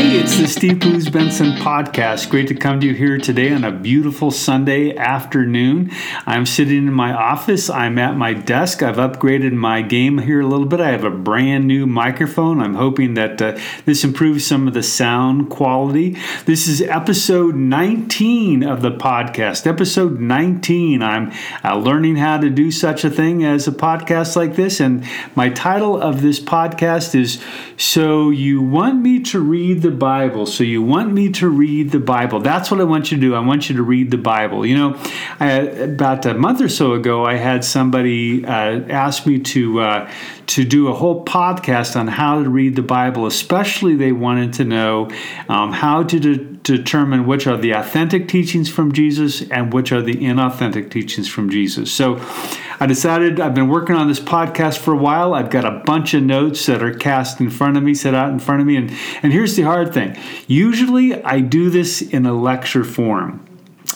Hey, it's the Steve Blues Benson podcast. Great to come to you here today on a beautiful Sunday afternoon. I'm sitting in my office. I'm at my desk. I've upgraded my game here a little bit. I have a brand new microphone. I'm hoping that uh, this improves some of the sound quality. This is episode 19 of the podcast. Episode 19. I'm uh, learning how to do such a thing as a podcast like this. And my title of this podcast is So You Want Me to Read the the Bible. So you want me to read the Bible. That's what I want you to do. I want you to read the Bible. You know, I, about a month or so ago, I had somebody uh, ask me to uh, to do a whole podcast on how to read the Bible. Especially, they wanted to know um, how to de- determine which are the authentic teachings from Jesus and which are the inauthentic teachings from Jesus. So I decided I've been working on this podcast for a while. I've got a bunch of notes that are cast in front of me, set out in front of me. And, and here's the hard thing usually I do this in a lecture form.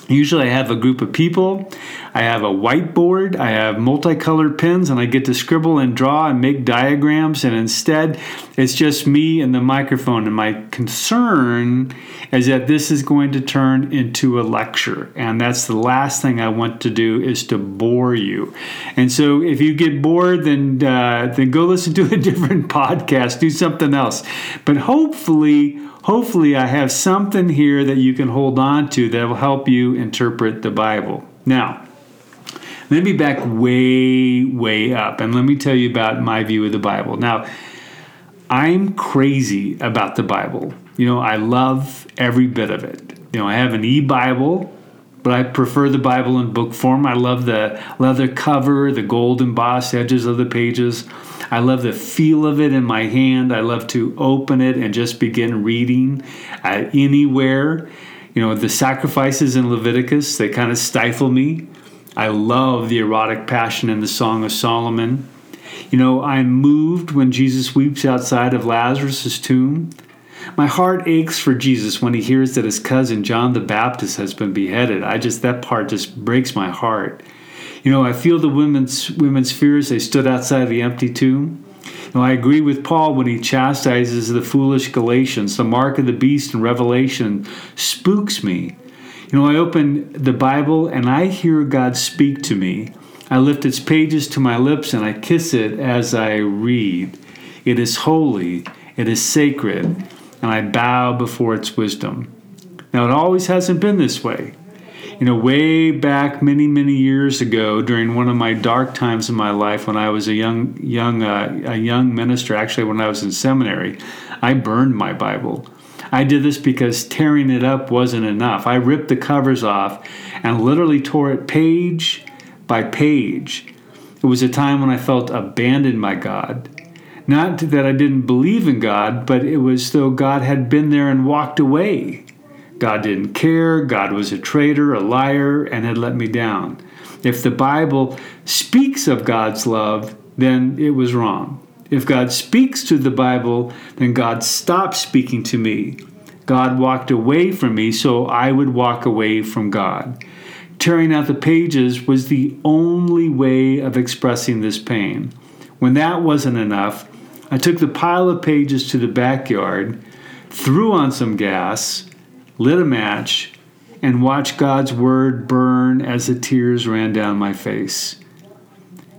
Usually, I have a group of people, I have a whiteboard, I have multicolored pens, and I get to scribble and draw and make diagrams. And instead, it's just me and the microphone. And my concern is that this is going to turn into a lecture. And that's the last thing I want to do is to bore you. And so, if you get bored, then, uh, then go listen to a different podcast, do something else. But hopefully, hopefully I have something here that you can hold on to that will help you interpret the Bible. Now, let me back way, way up and let me tell you about my view of the Bible. Now, I'm crazy about the Bible. You know, I love every bit of it. You know, I have an e Bible but I prefer the Bible in book form. I love the leather cover, the gold embossed edges of the pages. I love the feel of it in my hand. I love to open it and just begin reading uh, anywhere. You know, the sacrifices in Leviticus, they kind of stifle me. I love the erotic passion in the Song of Solomon. You know, I'm moved when Jesus weeps outside of Lazarus' tomb. My heart aches for Jesus when he hears that his cousin John the Baptist has been beheaded. I just that part just breaks my heart. You know, I feel the women's women's fears. They stood outside the empty tomb. Know, I agree with Paul when he chastises the foolish Galatians. The mark of the beast in Revelation spooks me. You know, I open the Bible and I hear God speak to me. I lift its pages to my lips and I kiss it as I read. It is holy, it is sacred, and I bow before its wisdom. Now, it always hasn't been this way. You know, way back many, many years ago, during one of my dark times in my life, when I was a young, young, uh, a young minister, actually when I was in seminary, I burned my Bible. I did this because tearing it up wasn't enough. I ripped the covers off and literally tore it page by page. It was a time when I felt abandoned by God. Not that I didn't believe in God, but it was though God had been there and walked away. God didn't care, God was a traitor, a liar, and had let me down. If the Bible speaks of God's love, then it was wrong. If God speaks to the Bible, then God stopped speaking to me. God walked away from me, so I would walk away from God. Tearing out the pages was the only way of expressing this pain. When that wasn't enough, I took the pile of pages to the backyard, threw on some gas, lit a match, and watched God's word burn as the tears ran down my face.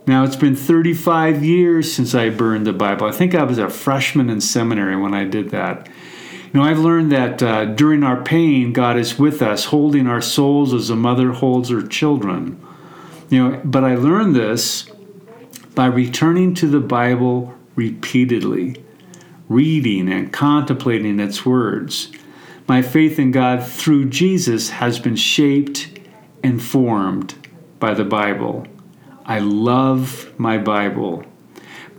Now, it's been 35 years since I burned the Bible. I think I was a freshman in seminary when I did that. You know, I've learned that uh, during our pain, God is with us, holding our souls as a mother holds her children. You know, but I learned this by returning to the Bible repeatedly, reading and contemplating its words. My faith in God through Jesus has been shaped and formed by the Bible. I love my Bible.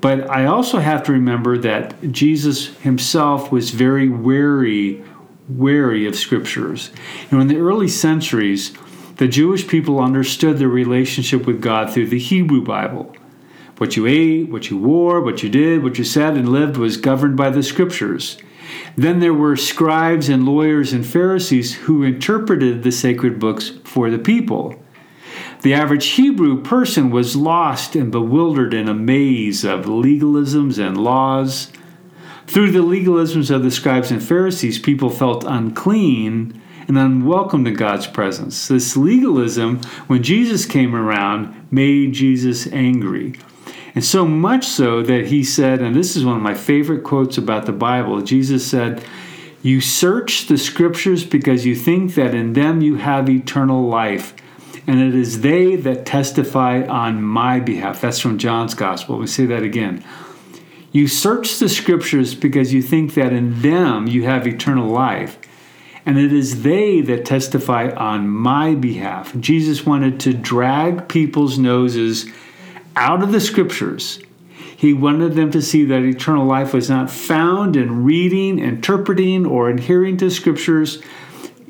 But I also have to remember that Jesus himself was very wary, wary of scriptures. You know, in the early centuries, the Jewish people understood their relationship with God through the Hebrew Bible. What you ate, what you wore, what you did, what you said and lived was governed by the scriptures. Then there were scribes and lawyers and Pharisees who interpreted the sacred books for the people. The average Hebrew person was lost and bewildered in a maze of legalisms and laws. Through the legalisms of the scribes and Pharisees, people felt unclean and unwelcome to God's presence. This legalism, when Jesus came around, made Jesus angry. And so much so that he said, and this is one of my favorite quotes about the Bible Jesus said, You search the scriptures because you think that in them you have eternal life, and it is they that testify on my behalf. That's from John's Gospel. We say that again. You search the scriptures because you think that in them you have eternal life, and it is they that testify on my behalf. Jesus wanted to drag people's noses out of the scriptures. He wanted them to see that eternal life was not found in reading, interpreting, or adhering to scriptures.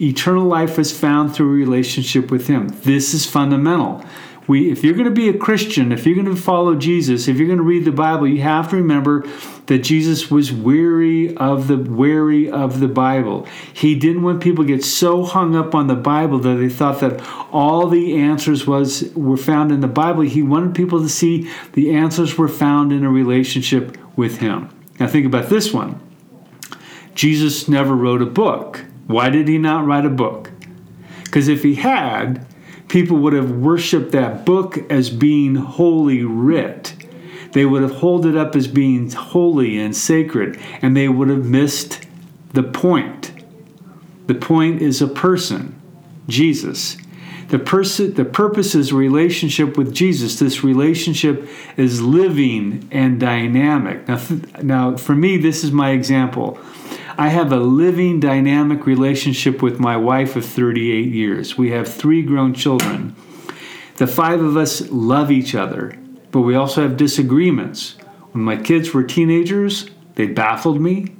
Eternal life was found through a relationship with Him. This is fundamental we if you're going to be a Christian, if you're going to follow Jesus, if you're going to read the Bible, you have to remember that Jesus was weary of the weary of the Bible. He didn't want people to get so hung up on the Bible that they thought that all the answers was were found in the Bible. He wanted people to see the answers were found in a relationship with him. Now think about this one. Jesus never wrote a book. Why did he not write a book? Because if he had, people would have worshiped that book as being holy writ. They would have held it up as being holy and sacred, and they would have missed the point. The point is a person, Jesus. The, person, the purpose is relationship with Jesus. This relationship is living and dynamic. Now, now, for me, this is my example. I have a living, dynamic relationship with my wife of 38 years. We have three grown children. The five of us love each other, but we also have disagreements. When my kids were teenagers, they baffled me.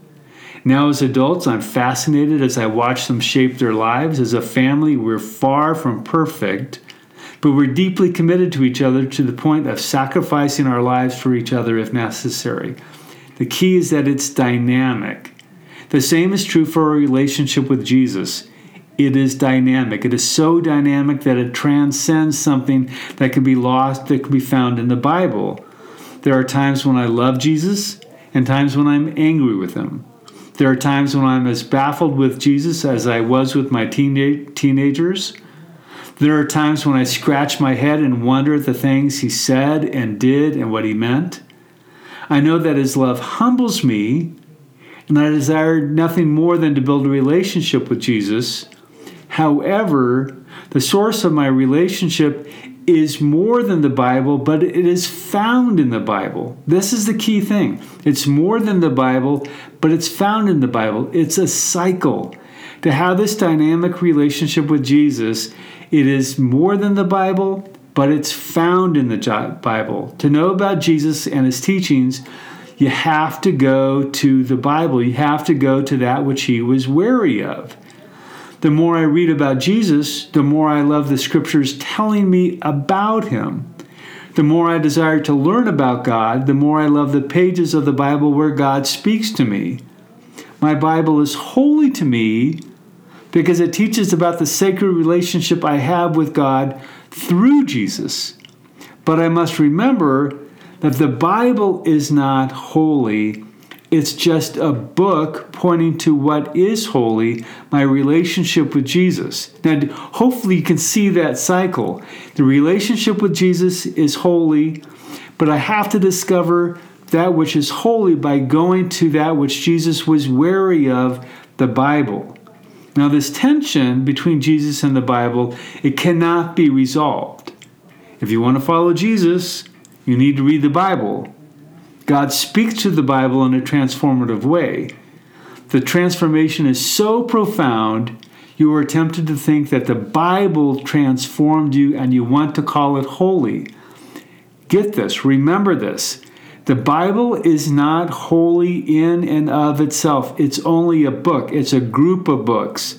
Now, as adults, I'm fascinated as I watch them shape their lives. As a family, we're far from perfect, but we're deeply committed to each other to the point of sacrificing our lives for each other if necessary. The key is that it's dynamic. The same is true for our relationship with Jesus. It is dynamic. It is so dynamic that it transcends something that can be lost, that can be found in the Bible. There are times when I love Jesus and times when I'm angry with him. There are times when I'm as baffled with Jesus as I was with my teenage, teenagers. There are times when I scratch my head and wonder at the things he said and did and what he meant. I know that his love humbles me and I desire nothing more than to build a relationship with Jesus. However, the source of my relationship is more than the Bible, but it is found in the Bible. This is the key thing. It's more than the Bible, but it's found in the Bible. It's a cycle. To have this dynamic relationship with Jesus, it is more than the Bible, but it's found in the Bible. To know about Jesus and his teachings, you have to go to the Bible. You have to go to that which he was wary of. The more I read about Jesus, the more I love the scriptures telling me about him. The more I desire to learn about God, the more I love the pages of the Bible where God speaks to me. My Bible is holy to me because it teaches about the sacred relationship I have with God through Jesus. But I must remember that the Bible is not holy. It's just a book pointing to what is holy, my relationship with Jesus. Now, hopefully, you can see that cycle. The relationship with Jesus is holy, but I have to discover that which is holy by going to that which Jesus was wary of, the Bible. Now, this tension between Jesus and the Bible, it cannot be resolved. If you want to follow Jesus, you need to read the Bible. God speaks to the Bible in a transformative way. The transformation is so profound, you are tempted to think that the Bible transformed you and you want to call it holy. Get this, remember this. The Bible is not holy in and of itself. It's only a book, it's a group of books.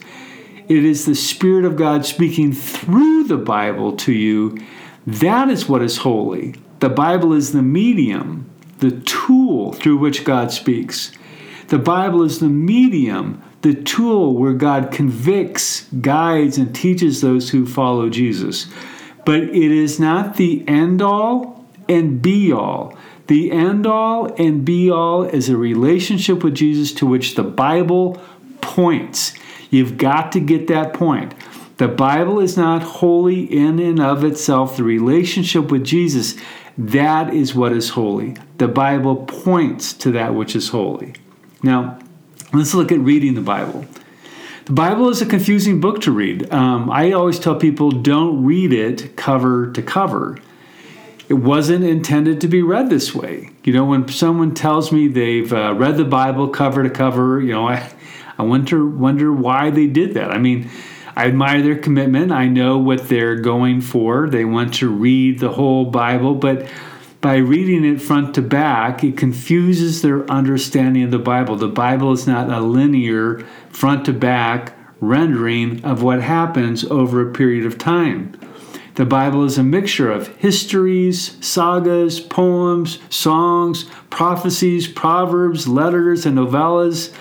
It is the Spirit of God speaking through the Bible to you. That is what is holy. The Bible is the medium, the tool through which God speaks. The Bible is the medium, the tool where God convicts, guides, and teaches those who follow Jesus. But it is not the end all and be all. The end all and be all is a relationship with Jesus to which the Bible points. You've got to get that point. The Bible is not holy in and of itself. The relationship with Jesus, that is what is holy. The Bible points to that which is holy. Now, let's look at reading the Bible. The Bible is a confusing book to read. Um, I always tell people don't read it cover to cover. It wasn't intended to be read this way. You know, when someone tells me they've uh, read the Bible cover to cover, you know, I, I wonder wonder why they did that. I mean, I admire their commitment. I know what they're going for. They want to read the whole Bible, but by reading it front to back, it confuses their understanding of the Bible. The Bible is not a linear front to back rendering of what happens over a period of time. The Bible is a mixture of histories, sagas, poems, songs, prophecies, proverbs, letters, and novellas.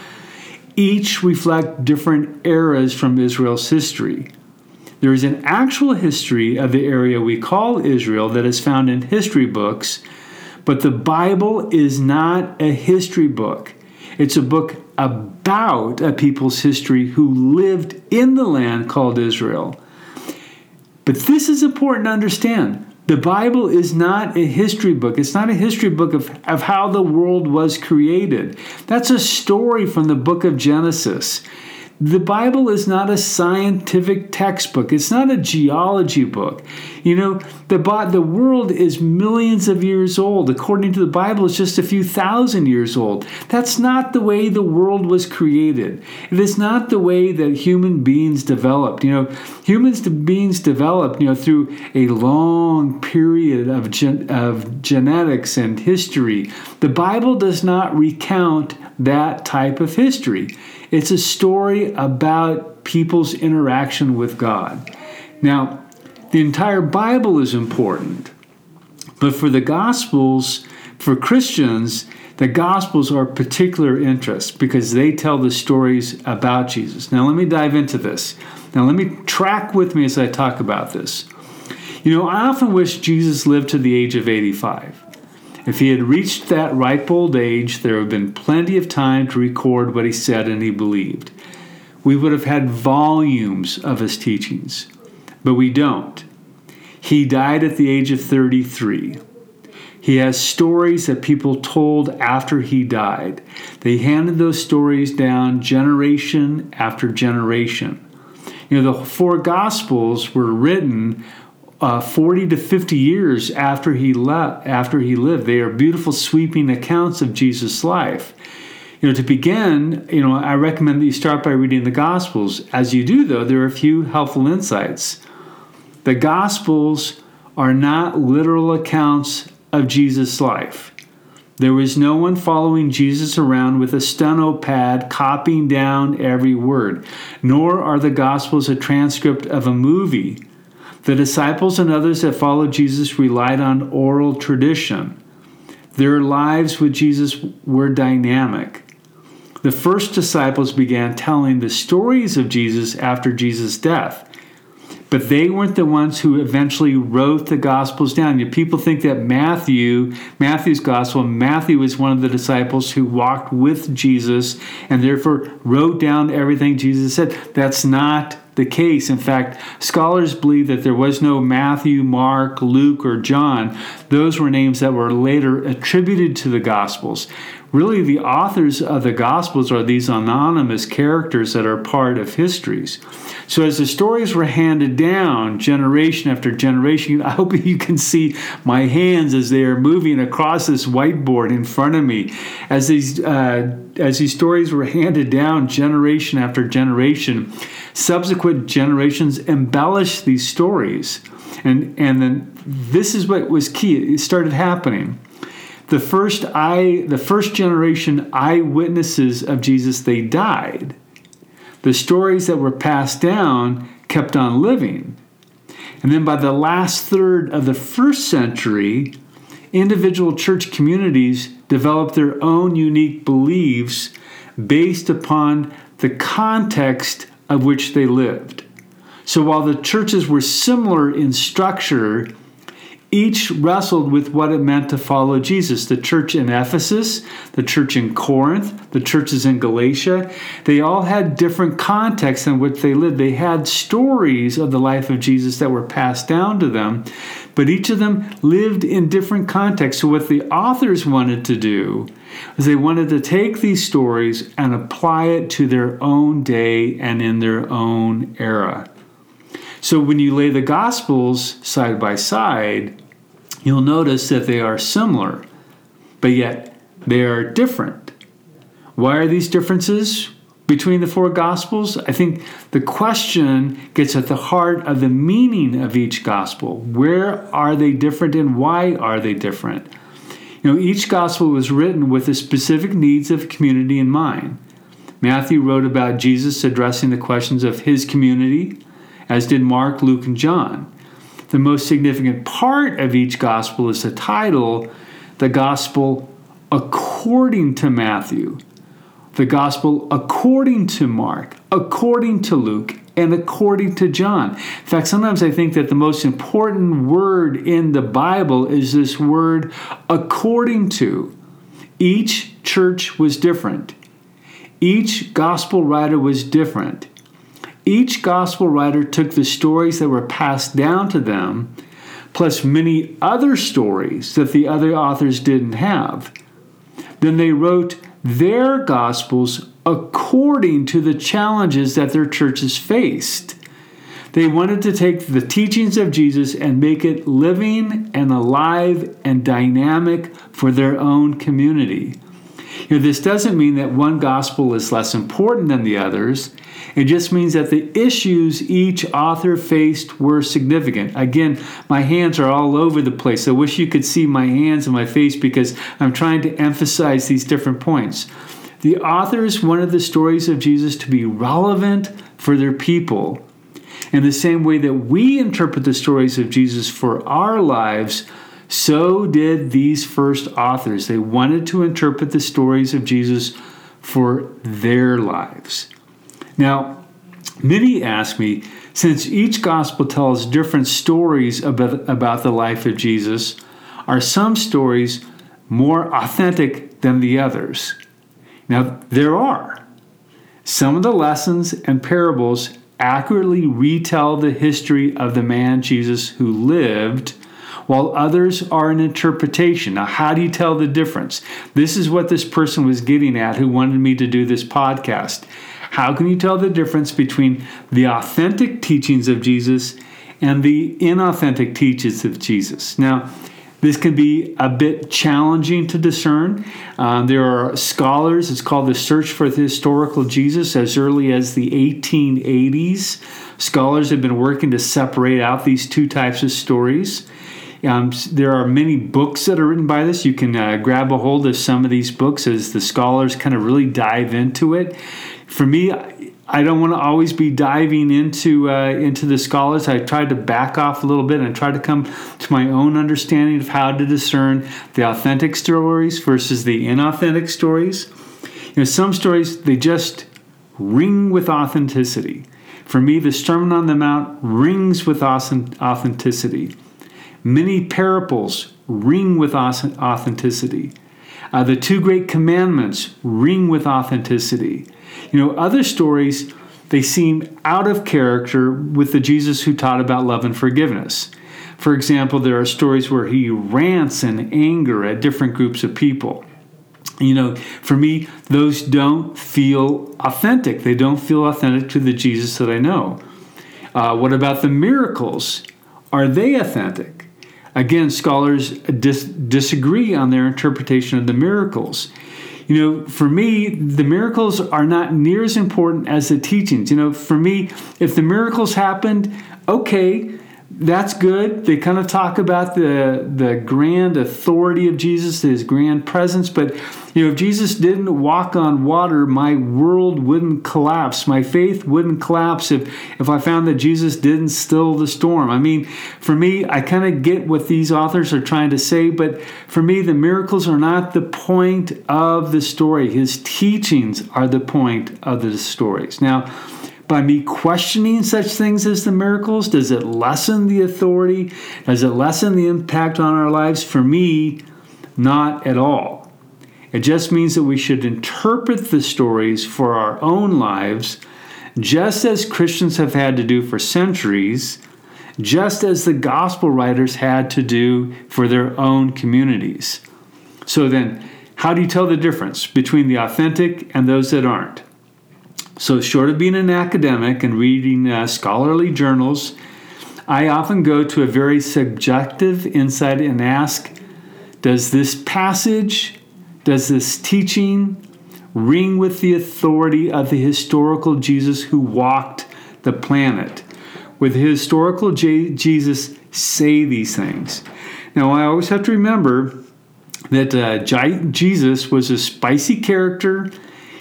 Each reflect different eras from Israel's history. There is an actual history of the area we call Israel that is found in history books, but the Bible is not a history book. It's a book about a people's history who lived in the land called Israel. But this is important to understand. The Bible is not a history book. It's not a history book of, of how the world was created. That's a story from the book of Genesis. The Bible is not a scientific textbook. It's not a geology book. You know, the, the world is millions of years old. According to the Bible, it's just a few thousand years old. That's not the way the world was created. It is not the way that human beings developed. You know, humans beings developed, you know, through a long period of, gen- of genetics and history. The Bible does not recount that type of history. It's a story about people's interaction with God. Now, the entire Bible is important, but for the Gospels, for Christians, the Gospels are of particular interest because they tell the stories about Jesus. Now, let me dive into this. Now, let me track with me as I talk about this. You know, I often wish Jesus lived to the age of 85. If he had reached that ripe old age, there would have been plenty of time to record what he said and he believed. We would have had volumes of his teachings, but we don't. He died at the age of 33. He has stories that people told after he died. They handed those stories down generation after generation. You know, the four Gospels were written uh, 40 to 50 years after he left after he lived they are beautiful sweeping accounts of jesus life. You know to begin you know i recommend that you start by reading the gospels. As you do though there are a few helpful insights. The gospels are not literal accounts of jesus life. There was no one following Jesus around with a steno pad copying down every word, nor are the Gospels a transcript of a movie the disciples and others that followed Jesus relied on oral tradition. Their lives with Jesus were dynamic. The first disciples began telling the stories of Jesus after Jesus' death, but they weren't the ones who eventually wrote the Gospels down. You people think that Matthew, Matthew's Gospel, Matthew was one of the disciples who walked with Jesus and therefore wrote down everything Jesus said. That's not the case. In fact, scholars believe that there was no Matthew, Mark, Luke, or John. Those were names that were later attributed to the Gospels. Really, the authors of the Gospels are these anonymous characters that are part of histories. So, as the stories were handed down generation after generation, I hope you can see my hands as they are moving across this whiteboard in front of me. As these, uh, as these stories were handed down generation after generation, subsequent generations embellished these stories. And, and then this is what was key. It started happening the first eye the first generation eyewitnesses of Jesus they died. The stories that were passed down kept on living. And then by the last third of the first century individual church communities developed their own unique beliefs based upon the context of which they lived. So while the churches were similar in structure each wrestled with what it meant to follow Jesus. The church in Ephesus, the church in Corinth, the churches in Galatia, they all had different contexts in which they lived. They had stories of the life of Jesus that were passed down to them, but each of them lived in different contexts. So, what the authors wanted to do is they wanted to take these stories and apply it to their own day and in their own era. So when you lay the Gospels side by side, you'll notice that they are similar, but yet they are different. Why are these differences between the four Gospels? I think the question gets at the heart of the meaning of each Gospel. Where are they different and why are they different? You know, each Gospel was written with the specific needs of community in mind. Matthew wrote about Jesus addressing the questions of his community as did Mark, Luke, and John. The most significant part of each gospel is the title, the gospel according to Matthew, the gospel according to Mark, according to Luke, and according to John. In fact, sometimes I think that the most important word in the Bible is this word according to. Each church was different. Each gospel writer was different. Each gospel writer took the stories that were passed down to them, plus many other stories that the other authors didn't have. Then they wrote their gospels according to the challenges that their churches faced. They wanted to take the teachings of Jesus and make it living and alive and dynamic for their own community. You know, this doesn't mean that one gospel is less important than the others. It just means that the issues each author faced were significant. Again, my hands are all over the place. I wish you could see my hands and my face because I'm trying to emphasize these different points. The authors wanted the stories of Jesus to be relevant for their people. In the same way that we interpret the stories of Jesus for our lives, so did these first authors. They wanted to interpret the stories of Jesus for their lives. Now, many ask me, since each gospel tells different stories about, about the life of Jesus, are some stories more authentic than the others? Now, there are. Some of the lessons and parables accurately retell the history of the man Jesus who lived, while others are an interpretation. Now, how do you tell the difference? This is what this person was getting at who wanted me to do this podcast. How can you tell the difference between the authentic teachings of Jesus and the inauthentic teachings of Jesus? Now, this can be a bit challenging to discern. Um, there are scholars, it's called the Search for the Historical Jesus, as early as the 1880s. Scholars have been working to separate out these two types of stories. Um, there are many books that are written by this. You can uh, grab a hold of some of these books as the scholars kind of really dive into it for me, I don't want to always be diving into uh, into the scholars. I tried to back off a little bit and try to come to my own understanding of how to discern the authentic stories versus the inauthentic stories. You know, some stories they just ring with authenticity. For me, the Sermon on the Mount rings with authenticity. Many parables ring with authenticity. Uh, the two great commandments ring with authenticity. You know, other stories, they seem out of character with the Jesus who taught about love and forgiveness. For example, there are stories where he rants in anger at different groups of people. You know, for me, those don't feel authentic. They don't feel authentic to the Jesus that I know. Uh, what about the miracles? Are they authentic? Again, scholars dis- disagree on their interpretation of the miracles you know, for me, the miracles are not near as important as the teachings. You know, for me, if the miracles happened, okay, that's good. They kind of talk about the the grand authority of Jesus, his grand presence. But you know, if Jesus didn't walk on water, my world wouldn't collapse. My faith wouldn't collapse if if I found that Jesus didn't still the storm. I mean, for me, I kind of get what these authors are trying to say, but for me, the miracles are not the point of the story. His teachings are the point of the stories. Now by me questioning such things as the miracles? Does it lessen the authority? Does it lessen the impact on our lives? For me, not at all. It just means that we should interpret the stories for our own lives, just as Christians have had to do for centuries, just as the gospel writers had to do for their own communities. So then, how do you tell the difference between the authentic and those that aren't? So, short of being an academic and reading uh, scholarly journals, I often go to a very subjective insight and ask Does this passage, does this teaching ring with the authority of the historical Jesus who walked the planet? Would the historical J- Jesus say these things? Now, I always have to remember that uh, Jesus was a spicy character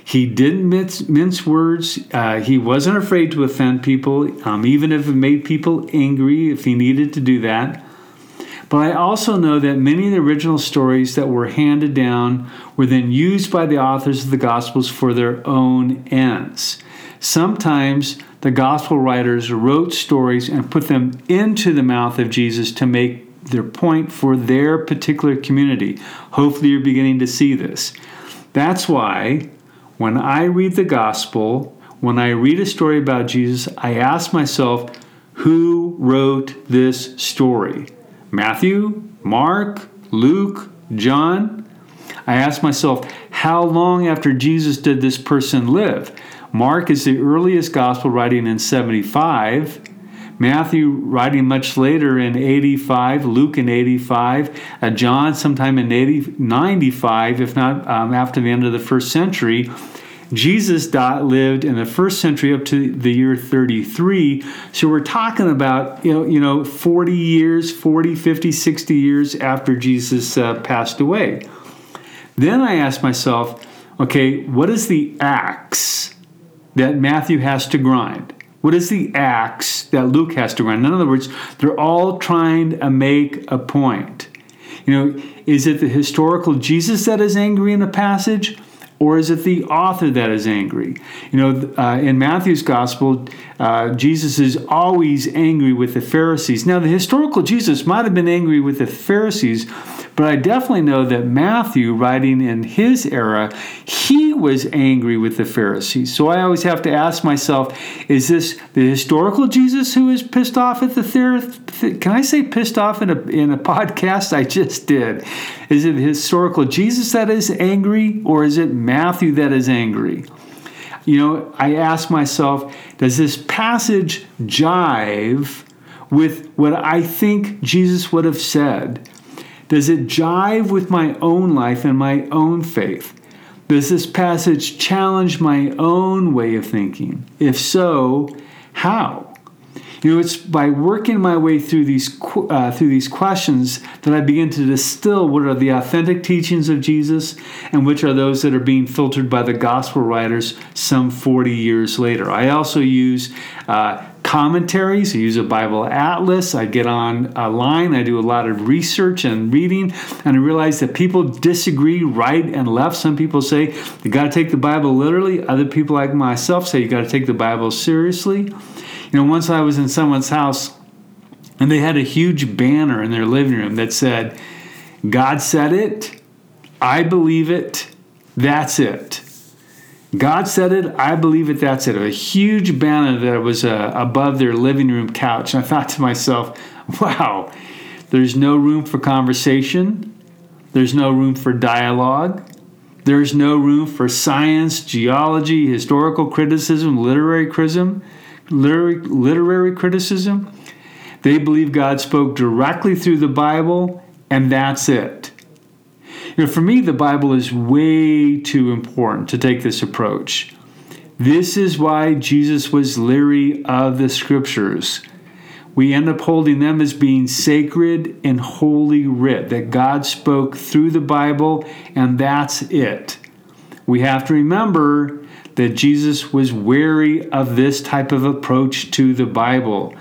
he didn't mince, mince words. Uh, he wasn't afraid to offend people, um, even if it made people angry, if he needed to do that. But I also know that many of the original stories that were handed down were then used by the authors of the Gospels for their own ends. Sometimes the Gospel writers wrote stories and put them into the mouth of Jesus to make their point for their particular community. Hopefully, you're beginning to see this. That's why when I read the gospel, when I read a story about Jesus, I ask myself, who wrote this story? Matthew, Mark, Luke, John? I ask myself, how long after Jesus did this person live? Mark is the earliest gospel writing in 75. Matthew writing much later in 85, Luke in 85, uh, John sometime in 80, 95, if not um, after the end of the first century. Jesus dot lived in the first century up to the year 33. So we're talking about, you know, you know 40 years, 40, 50, 60 years after Jesus uh, passed away. Then I ask myself, okay, what is the axe that Matthew has to grind? What is the axe that Luke has to run? In other words, they're all trying to make a point. You know, is it the historical Jesus that is angry in a passage? Or is it the author that is angry? You know, uh, in Matthew's gospel, uh, Jesus is always angry with the Pharisees. Now, the historical Jesus might have been angry with the Pharisees, but I definitely know that Matthew, writing in his era, he was angry with the Pharisees. So I always have to ask myself is this the historical Jesus who is pissed off at the Pharisees? Can I say pissed off in a, in a podcast? I just did. Is it historical Jesus that is angry, or is it Matthew that is angry? You know, I ask myself, does this passage jive with what I think Jesus would have said? Does it jive with my own life and my own faith? Does this passage challenge my own way of thinking? If so, how? You know, it's by working my way through these uh, through these questions that I begin to distill what are the authentic teachings of Jesus and which are those that are being filtered by the gospel writers some 40 years later. I also use uh, commentaries. I use a Bible atlas. I get on a line. I do a lot of research and reading, and I realize that people disagree right and left. Some people say you got to take the Bible literally. Other people, like myself, say you got to take the Bible seriously. You know, once I was in someone's house and they had a huge banner in their living room that said, God said it, I believe it, that's it. God said it, I believe it, that's it. A huge banner that was uh, above their living room couch. And I thought to myself, wow, there's no room for conversation, there's no room for dialogue. There's no room for science, geology, historical criticism, literary criticism literary, literary criticism. They believe God spoke directly through the Bible, and that's it. You know, for me, the Bible is way too important to take this approach. This is why Jesus was leery of the scriptures. We end up holding them as being sacred and holy writ, that God spoke through the Bible, and that's it. We have to remember that Jesus was wary of this type of approach to the Bible.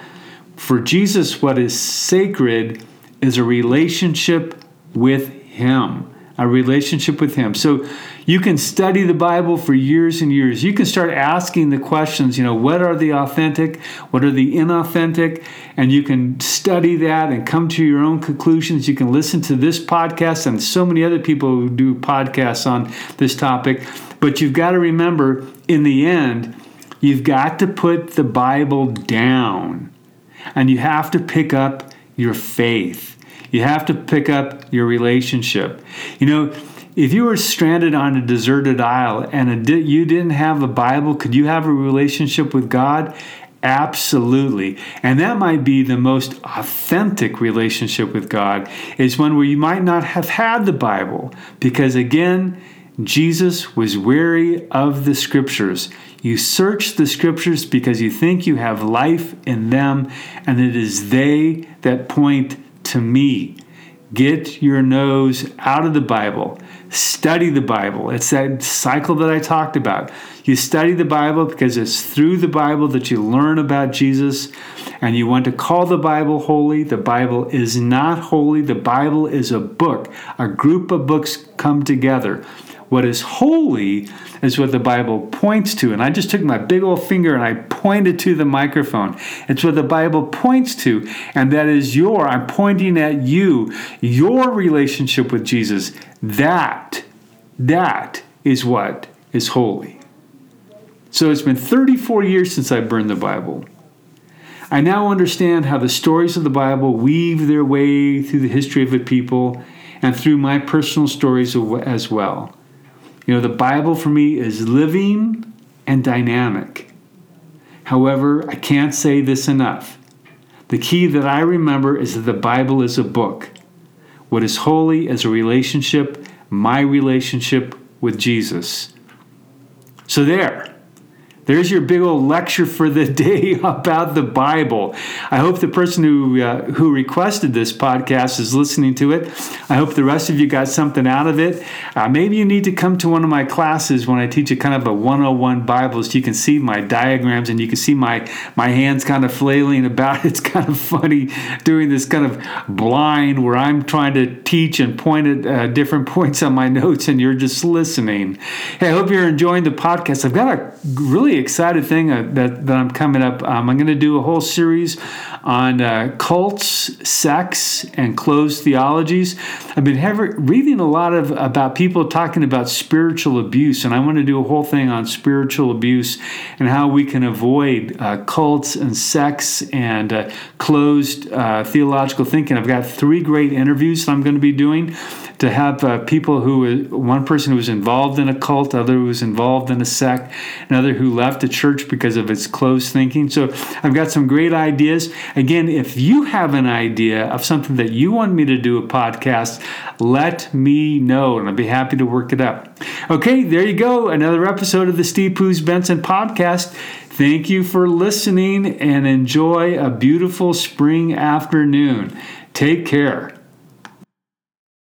For Jesus, what is sacred is a relationship with Him. A relationship with Him. So you can study the Bible for years and years. You can start asking the questions, you know, what are the authentic? What are the inauthentic? And you can study that and come to your own conclusions. You can listen to this podcast and so many other people who do podcasts on this topic. But you've got to remember, in the end, you've got to put the Bible down and you have to pick up your faith. You have to pick up your relationship. You know, if you were stranded on a deserted isle and a, you didn't have a Bible, could you have a relationship with God? Absolutely. And that might be the most authentic relationship with God is one where you might not have had the Bible because again, Jesus was wary of the scriptures. You search the scriptures because you think you have life in them, and it is they that point to me. Get your nose out of the Bible. Study the Bible. It's that cycle that I talked about. You study the Bible because it's through the Bible that you learn about Jesus, and you want to call the Bible holy. The Bible is not holy. The Bible is a book. A group of books come together. What is holy is what the Bible points to. And I just took my big old finger and I pointed to the microphone. It's what the Bible points to. And that is your, I'm pointing at you, your relationship with Jesus. That, that is what is holy. So it's been 34 years since I burned the Bible. I now understand how the stories of the Bible weave their way through the history of the people and through my personal stories as well. You know, the Bible for me is living and dynamic. However, I can't say this enough. The key that I remember is that the Bible is a book. What is holy is a relationship, my relationship with Jesus. So, there. There's your big old lecture for the day about the Bible. I hope the person who uh, who requested this podcast is listening to it. I hope the rest of you got something out of it. Uh, maybe you need to come to one of my classes when I teach a kind of a 101 Bible so you can see my diagrams and you can see my my hands kind of flailing about. It's kind of funny doing this kind of blind where I'm trying to teach and point at uh, different points on my notes and you're just listening. Hey, I hope you're enjoying the podcast. I've got a really excited thing uh, that, that I'm coming up. Um, I'm going to do a whole series on uh, cults, sects, and closed theologies. I've been reading a lot of about people talking about spiritual abuse, and I want to do a whole thing on spiritual abuse and how we can avoid uh, cults and sects and uh, closed uh, theological thinking. I've got three great interviews that I'm going to be doing to have uh, people who one person who was involved in a cult, other who was involved in a sect, another who left the church because of its closed thinking. So I've got some great ideas. Again, if you have an idea of something that you want me to do a podcast, let me know and I'll be happy to work it up. Okay, there you go. Another episode of the Steve Poos Benson podcast. Thank you for listening and enjoy a beautiful spring afternoon. Take care.